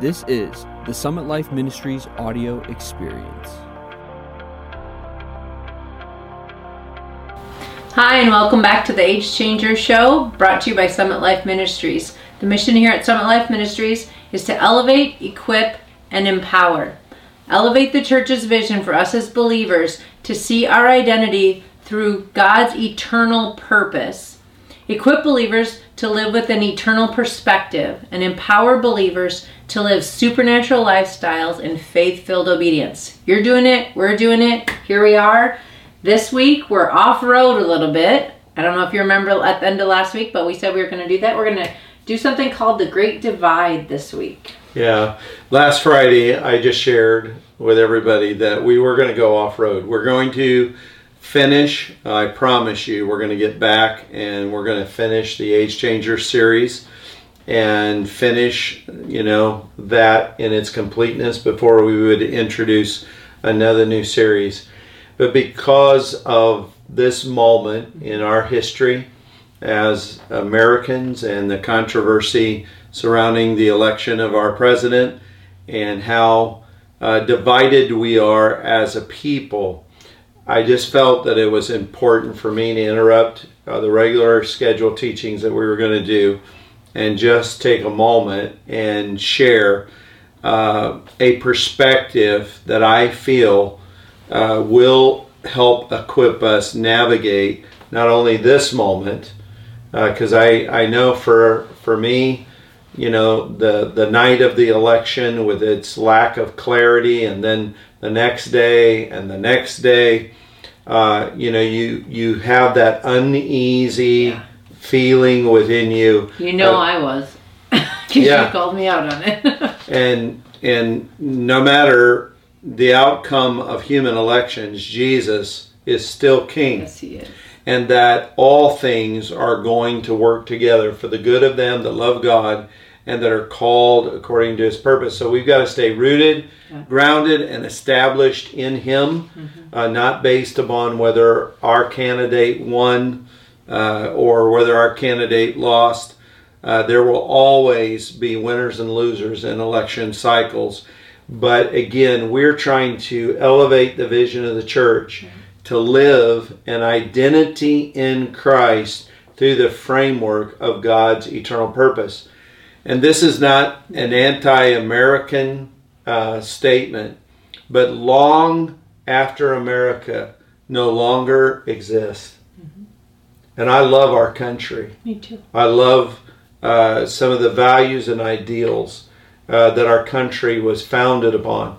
This is the Summit Life Ministries audio experience. Hi, and welcome back to the Age Changer Show, brought to you by Summit Life Ministries. The mission here at Summit Life Ministries is to elevate, equip, and empower. Elevate the church's vision for us as believers to see our identity through God's eternal purpose. Equip believers to live with an eternal perspective and empower believers to live supernatural lifestyles in faith filled obedience. You're doing it, we're doing it, here we are. This week we're off road a little bit. I don't know if you remember at the end of last week, but we said we were going to do that. We're going to do something called the Great Divide this week. Yeah. Last Friday, I just shared with everybody that we were going to go off road. We're going to finish, I promise you, we're going to get back and we're going to finish the Age Changer series and finish, you know, that in its completeness before we would introduce another new series. But because of this moment in our history as Americans and the controversy surrounding the election of our president and how uh, divided we are as a people, I just felt that it was important for me to interrupt uh, the regular scheduled teachings that we were going to do and just take a moment and share uh, a perspective that I feel uh, will help equip us navigate not only this moment, because uh, I, I know for for me, you know, the the night of the election with its lack of clarity, and then the next day and the next day, uh, you know, you you have that uneasy yeah. Feeling within you. You know, uh, I was yeah. you called me out on it. and and no matter the outcome of human elections, Jesus is still king. Yes, he is. And that all things are going to work together for the good of them that love God and that are called according to his purpose. So we've got to stay rooted, yeah. grounded, and established in him, mm-hmm. uh, not based upon whether our candidate won uh, or whether our candidate lost. Uh, there will always be winners and losers in election cycles. But again, we're trying to elevate the vision of the church to live an identity in Christ through the framework of God's eternal purpose. And this is not an anti American uh, statement, but long after America no longer exists. And I love our country. Me too. I love uh, some of the values and ideals uh, that our country was founded upon.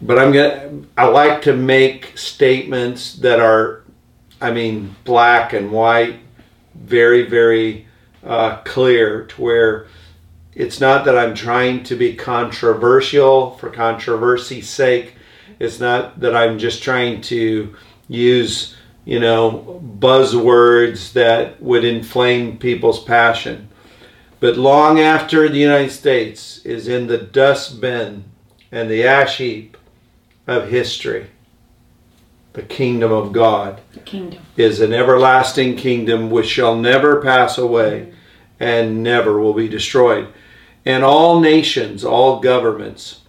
But I'm gonna. I like to make statements that are, I mean, black and white, very very uh, clear to where it's not that I'm trying to be controversial for controversy's sake. It's not that I'm just trying to use, you know, buzzwords that would inflame people's passion. But long after the United States is in the dustbin and the ash heap of history, the kingdom of God the kingdom. is an everlasting kingdom which shall never pass away and never will be destroyed. And all nations, all governments,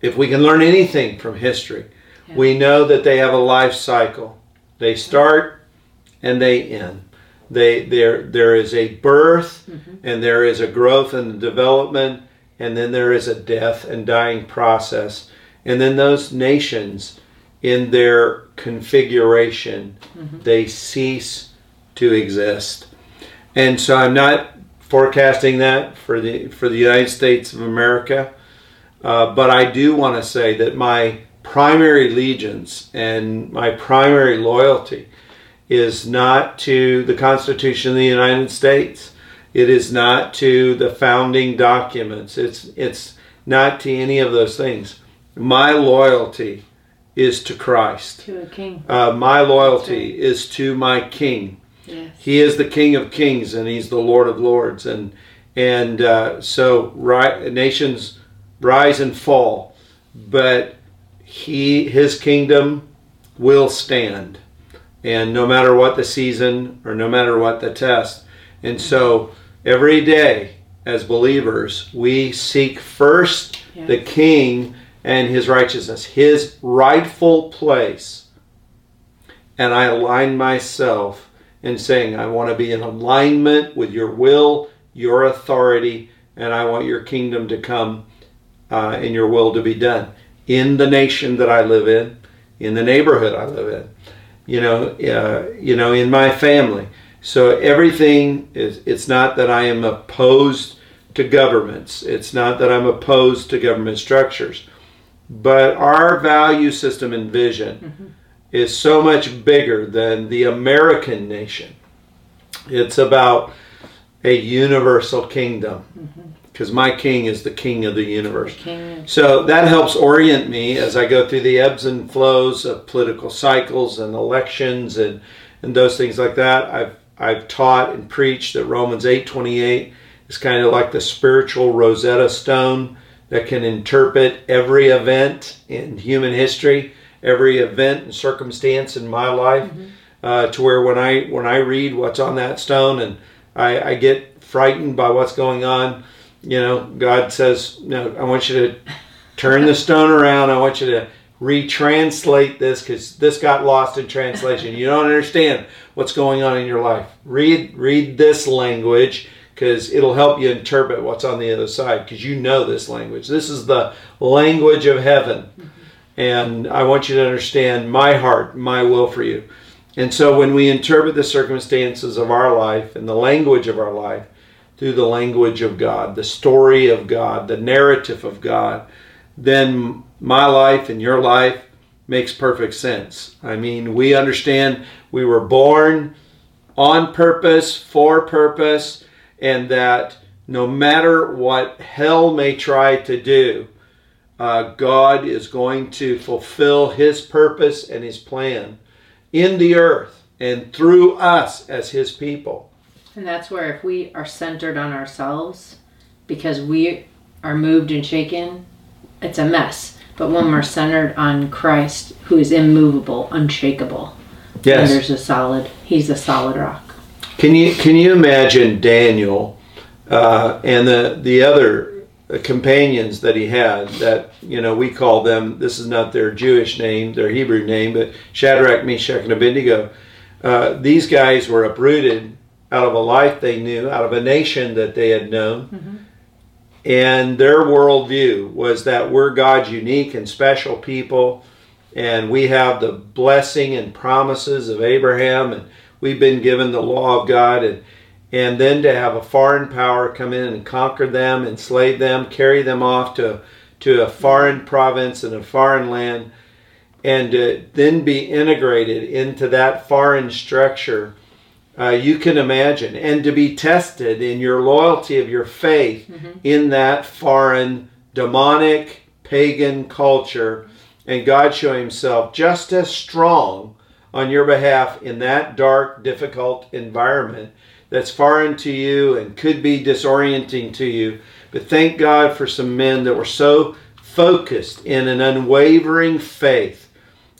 if we can learn anything from history, yeah. we know that they have a life cycle. They start and they end. They there there is a birth mm-hmm. and there is a growth and development and then there is a death and dying process. And then those nations in their configuration mm-hmm. they cease to exist. And so I'm not forecasting that for the for the United States of America. Uh, but I do want to say that my primary allegiance and my primary loyalty is not to the Constitution of the United States. It is not to the founding documents. It's it's not to any of those things. My loyalty is to Christ. To a king. Uh, my loyalty right. is to my King. Yes. He is the King of Kings and He's the Lord of Lords. And and uh, so right, nations rise and fall, but He His kingdom will stand and no matter what the season or no matter what the test. And so every day as believers, we seek first the king and his righteousness, his rightful place. And I align myself in saying, I want to be in alignment with your will, your authority, and I want your kingdom to come uh, and your will to be done in the nation that I live in, in the neighborhood I live in, you know, uh, you know, in my family. So everything is. It's not that I am opposed to governments. It's not that I'm opposed to government structures, but our value system and vision is so much bigger than the American nation. It's about a universal kingdom because my king is the king of the universe. King. So that helps orient me as I go through the ebbs and flows of political cycles and elections and, and those things like that. I've I've taught and preached that Romans 8:28 is kind of like the spiritual Rosetta Stone that can interpret every event in human history, every event and circumstance in my life, uh, to where when I when I read what's on that stone and I, I get frightened by what's going on, you know, God says, "No, I want you to turn the stone around. I want you to retranslate this because this got lost in translation. You don't understand what's going on in your life. Read read this language because it'll help you interpret what's on the other side because you know this language. This is the language of heaven. And I want you to understand my heart, my will for you. And so when we interpret the circumstances of our life and the language of our life through the language of God, the story of God, the narrative of God, then my life and your life makes perfect sense. I mean, we understand we were born on purpose, for purpose, and that no matter what hell may try to do, uh, God is going to fulfill His purpose and His plan in the earth and through us as His people. And that's where if we are centered on ourselves because we are moved and shaken, it's a mess. But when we're centered on Christ, who is immovable, unshakable, then Yes. there's a solid, he's a solid rock. Can you can you imagine Daniel uh, and the the other companions that he had? That you know we call them. This is not their Jewish name, their Hebrew name, but Shadrach, Meshach, and Abednego. Uh, these guys were uprooted out of a life they knew, out of a nation that they had known, mm-hmm. and their worldview was that we're God's unique and special people, and we have the blessing and promises of Abraham, and we've been given the law of God, and and then to have a foreign power come in and conquer them, enslave them, carry them off to to a foreign province and a foreign land, and to then be integrated into that foreign structure. Uh, you can imagine, and to be tested in your loyalty of your faith in that foreign, demonic, pagan culture, and God show Himself just as strong on your behalf in that dark, difficult environment that's foreign to you and could be disorienting to you. But thank God for some men that were so focused in an unwavering faith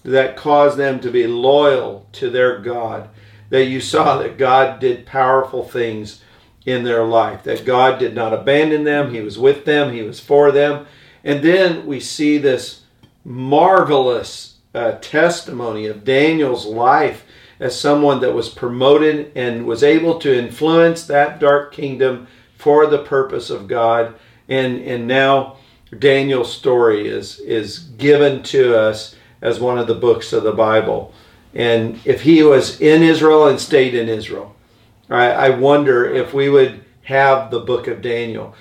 that caused them to be loyal to their God. That you saw that God did powerful things in their life, that God did not abandon them, He was with them, He was for them. And then we see this marvelous uh, testimony of Daniel's life as someone that was promoted and was able to influence that dark kingdom for the purpose of God. And, and now Daniel's story is, is given to us as one of the books of the Bible. And if he was in Israel and stayed in Israel, I, I wonder if we would have the book of Daniel.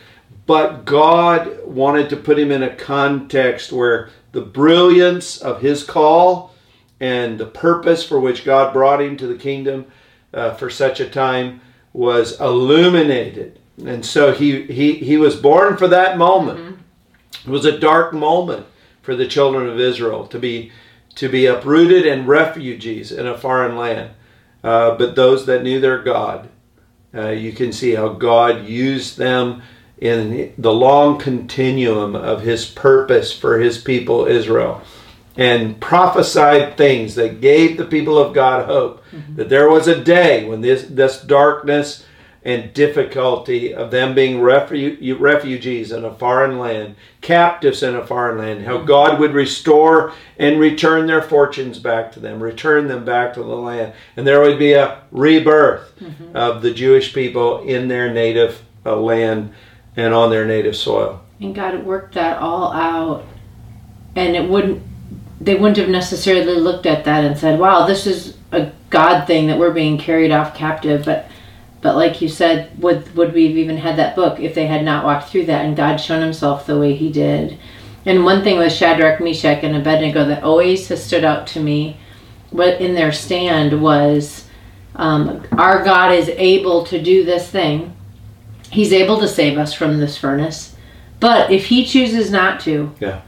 But God wanted to put him in a context where the brilliance of his call and the purpose for which God brought him to the kingdom uh, for such a time was illuminated. And so he, he, he was born for that moment. It was a dark moment for the children of Israel to be to be uprooted and refugees in a foreign land. Uh, but those that knew their God, uh, you can see how God used them in the long continuum of His purpose for His people Israel, and prophesied things that gave the people of God hope that there was a day when this this darkness and difficulty of them being refu- refugees in a foreign land, captives in a foreign land, how God would restore and return their fortunes back to them, return them back to the land. And there would be a rebirth mm-hmm. of the Jewish people in their native uh, land and on their native soil. And God worked that all out. And it wouldn't, they wouldn't have necessarily looked at that and said, wow, this is a God thing that we're being carried off captive. But but like you said, would would we have even had that book if they had not walked through that and God shown Himself the way He did? And one thing with Shadrach, Meshach, and Abednego that always has stood out to me, what in their stand was, um, our God is able to do this thing. He's able to save us from this furnace, but if He chooses not to, yeah,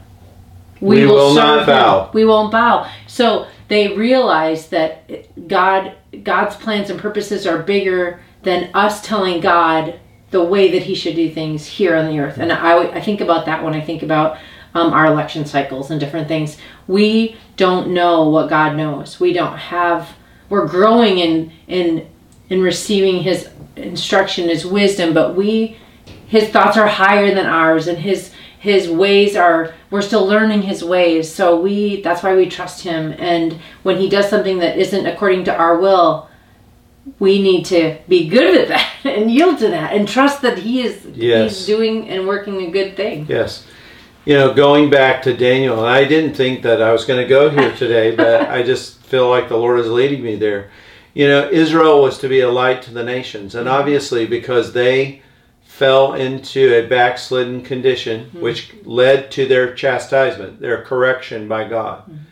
we, we will, will not bow. Him. We won't bow. So they realize that God, God's plans and purposes are bigger than us telling God the way that He should do things here on the earth. And I, I think about that when I think about um, our election cycles and different things. We don't know what God knows. We don't have. We're growing in in in receiving His instruction, His wisdom, but we His thoughts are higher than ours, and His His ways are. We're still learning His ways, so we. That's why we trust Him. And when He does something that isn't according to our will, we need to be good at that and yield to that and trust that he is yes. he's doing and working a good thing. Yes. You know, going back to Daniel, I didn't think that I was going to go here today, but I just feel like the Lord is leading me there. You know, Israel was to be a light to the nations, and mm-hmm. obviously because they fell into a backslidden condition, mm-hmm. which led to their chastisement, their correction by God. Mm-hmm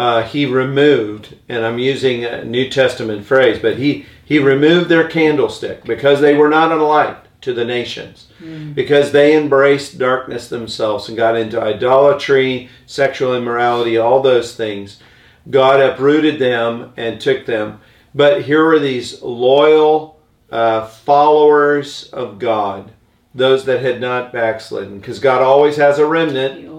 uh, he removed, and I'm using a New Testament phrase, but he, he removed their candlestick because they were not a light to the nations, mm. because they embraced darkness themselves and got into idolatry, sexual immorality, all those things. God uprooted them and took them. But here are these loyal uh, followers of God, those that had not backslidden, because God always has a remnant.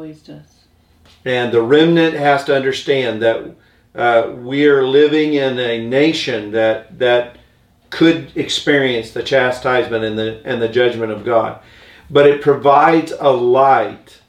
He always does and the remnant has to understand that uh, we are living in a nation that that could experience the chastisement and the and the judgment of God. But it provides a light.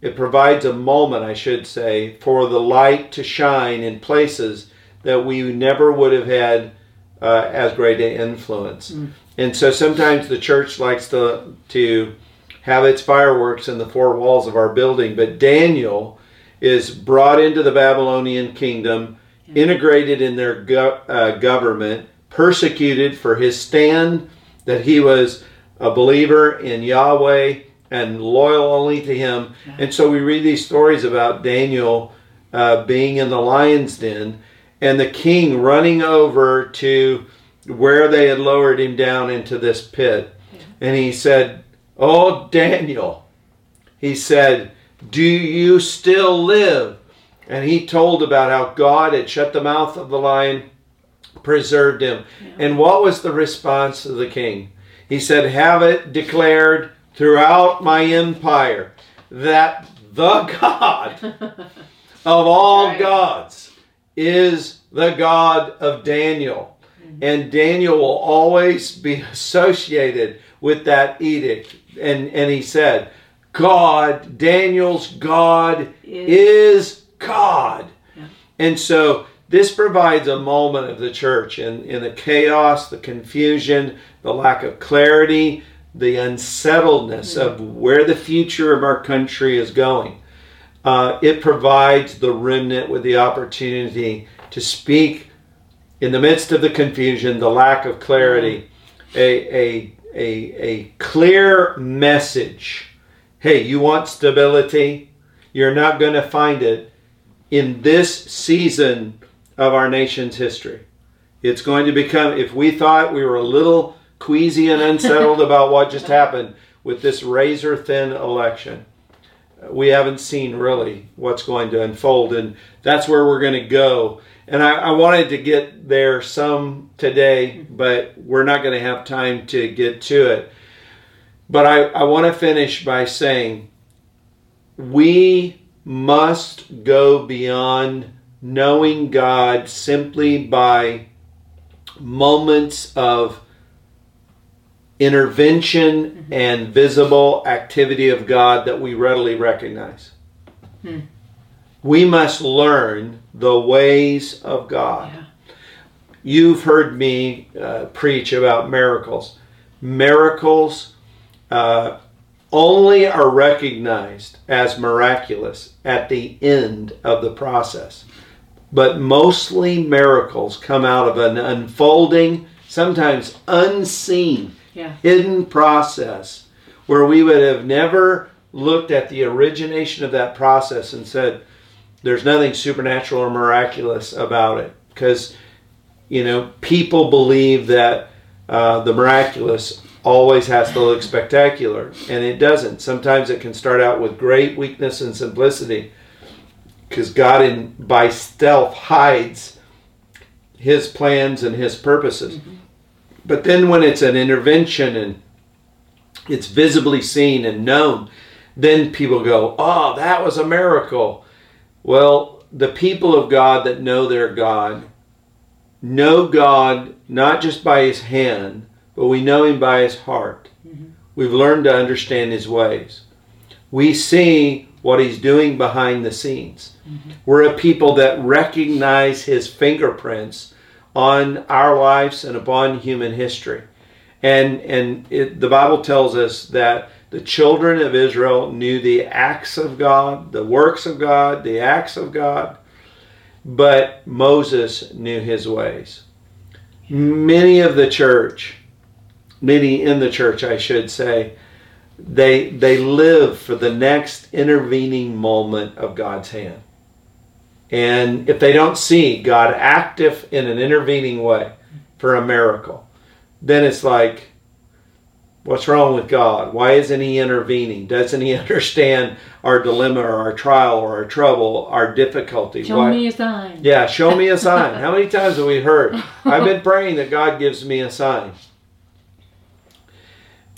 It provides a moment, I should say, for the light to shine in places that we never would have had uh, as great an influence. Mm. And so sometimes the church likes to to have its fireworks in the four walls of our building, but Daniel is brought into the Babylonian kingdom, integrated in their go- uh, government, persecuted for his stand that he was a believer in Yahweh and loyal only to him. And so we read these stories about Daniel uh, being in the lion's den and the king running over to where they had lowered him down into this pit. And he said, Oh, Daniel, he said, do you still live? And he told about how God had shut the mouth of the lion, preserved him. Yeah. And what was the response of the king? He said, Have it declared throughout my empire that the God of all right. gods is the God of Daniel. Mm-hmm. And Daniel will always be associated with that edict. And, and he said, God, Daniel's God is, is God. Yeah. And so this provides a moment of the church in, in the chaos, the confusion, the lack of clarity, the unsettledness mm-hmm. of where the future of our country is going. Uh, it provides the remnant with the opportunity to speak in the midst of the confusion, the lack of clarity, mm-hmm. a, a, a, a clear message hey, you want stability? You're not going to find it in this season of our nation's history. It's going to become, if we thought we were a little queasy and unsettled about what just happened with this razor thin election, we haven't seen really what's going to unfold. And that's where we're going to go. And I, I wanted to get there some today, but we're not going to have time to get to it. But I, I want to finish by saying we must go beyond knowing God simply by moments of intervention and visible activity of God that we readily recognize. We must learn the ways of God. Yeah. You've heard me uh, preach about miracles. Miracles uh, only are recognized as miraculous at the end of the process. But mostly miracles come out of an unfolding, sometimes unseen, Yeah. hidden process where we would have never looked at the origination of that process and said, there's nothing supernatural or miraculous about it. Because, you know, people believe that uh, the miraculous always has to look spectacular, and it doesn't. Sometimes it can start out with great weakness and simplicity because God, in, by stealth, hides his plans and his purposes. Mm-hmm. But then when it's an intervention and it's visibly seen and known, then people go, oh, that was a miracle. Well, the people of God that know their God know God not just by his hand, but we know him by his heart. Mm-hmm. We've learned to understand his ways. We see what he's doing behind the scenes. Mm-hmm. We're a people that recognize his fingerprints on our lives and upon human history. And and it, the Bible tells us that the children of Israel knew the acts of God, the works of God, the acts of God, but Moses knew his ways. Many of the church, many in the church, I should say, they they live for the next intervening moment of God's hand. And if they don't see God active in an intervening way for a miracle, then it's like, what's wrong with God? Why isn't He intervening? Doesn't He understand our dilemma or our trial or our trouble, our difficulty? Show Why- me a sign. yeah, show me a sign. How many times have we heard? I've been praying that God gives me a sign.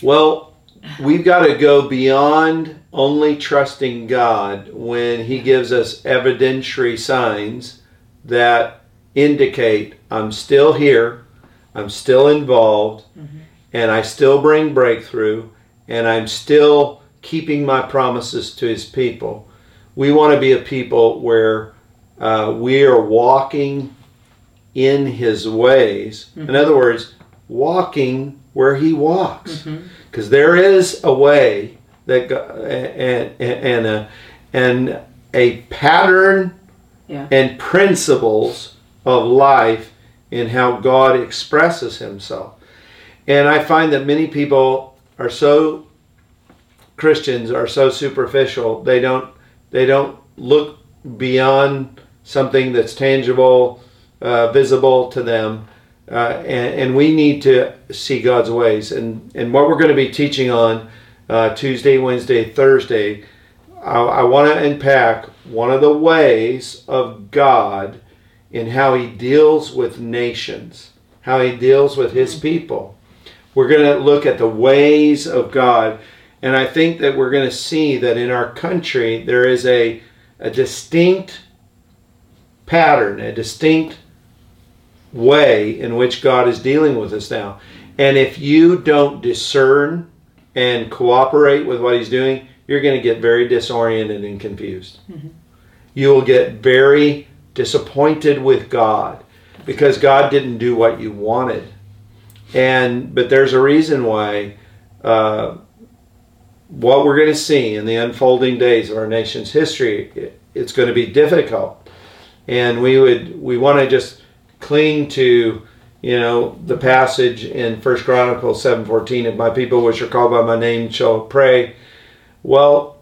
Well, we've got to go beyond only trusting God when He gives us evidentiary signs that indicate I'm still here, I'm still involved, and I still bring breakthrough, and I'm still keeping my promises to His people. We want to be a people where uh, we are walking in his ways. In other words, walking where he walks. Because there is a way that go- and and a, and a pattern Yeah. and principles of life in how God expresses himself. And I find that many people are so Christians are so superficial. They don't they don't look beyond something that's tangible, uh, visible to them, uh, and, and we need to see God's ways. And and what we're going to be teaching on uh, Tuesday, Wednesday, Thursday, I, I want to unpack one of the ways of God in how He deals with nations, how He deals with His people. We're going to look at the ways of God. And I think that we're going to see that in our country there is a, a distinct pattern, a distinct way in which God is dealing with us now. And if you don't discern and cooperate with what He's doing, you're going to get very disoriented and confused. You will get very disappointed with God because God didn't do what you wanted. And but there's a reason why uh, what we're going to see in the unfolding days of our nation's history, it, it's going to be difficult, and we would we want to just cling to you know the passage in First Chronicles seven fourteen. If my people which are called by my name shall pray, well,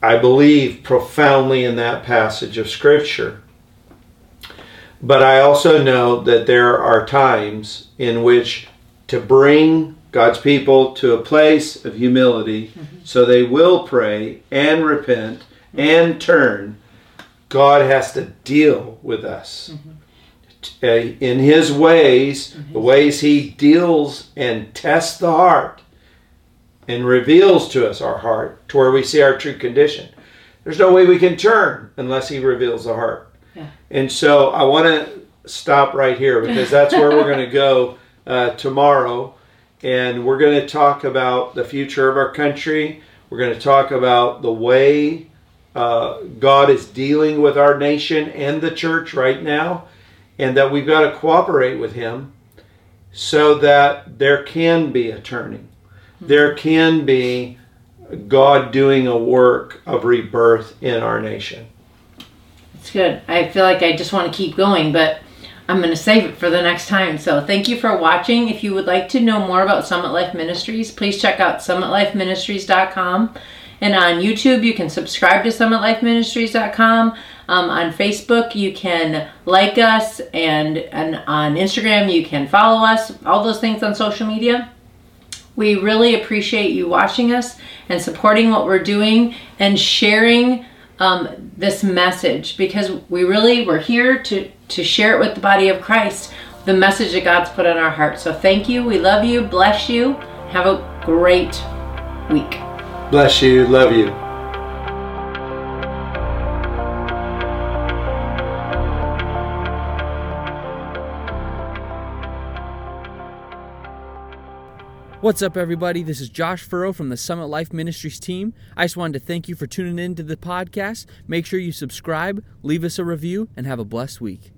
I believe profoundly in that passage of Scripture. But I also know that there are times in which to bring God's people to a place of humility so they will pray and repent and turn, God has to deal with us. Uh, In His ways, the ways He deals and tests the heart and reveals to us our heart to where we see our true condition. There's no way we can turn unless He reveals the heart. Yeah. And so I want to stop right here because that's where we're going to go uh, tomorrow. and we're going to talk about the future of our country. We're going to talk about the way uh, God is dealing with our nation and the church right now, and that we've got to cooperate with Him so that there can be a turning. There can be God doing a work of rebirth in our nation. It's good. I feel like I just want to keep going, but I'm going to save it for the next time. So thank you for watching. If you would like to know more about Summit Life Ministries, please check out summitlifeministries.com. And on YouTube, you can subscribe to summitlifeministries.com. Um, on Facebook, you can like us, and, and on Instagram, you can follow us. All those things on social media. We really appreciate you watching us and supporting what we're doing and sharing um, this message because we really we're here to to share it with the body of Christ, the message that God's put on our hearts. So thank you. We love you. Bless you. Have a great week. Bless you. Love you. What's up, everybody? This is Josh Furrow from the Summit Life Ministries team. I just wanted to thank you for tuning in to the podcast. Make sure you subscribe, leave us a review, and have a blessed week.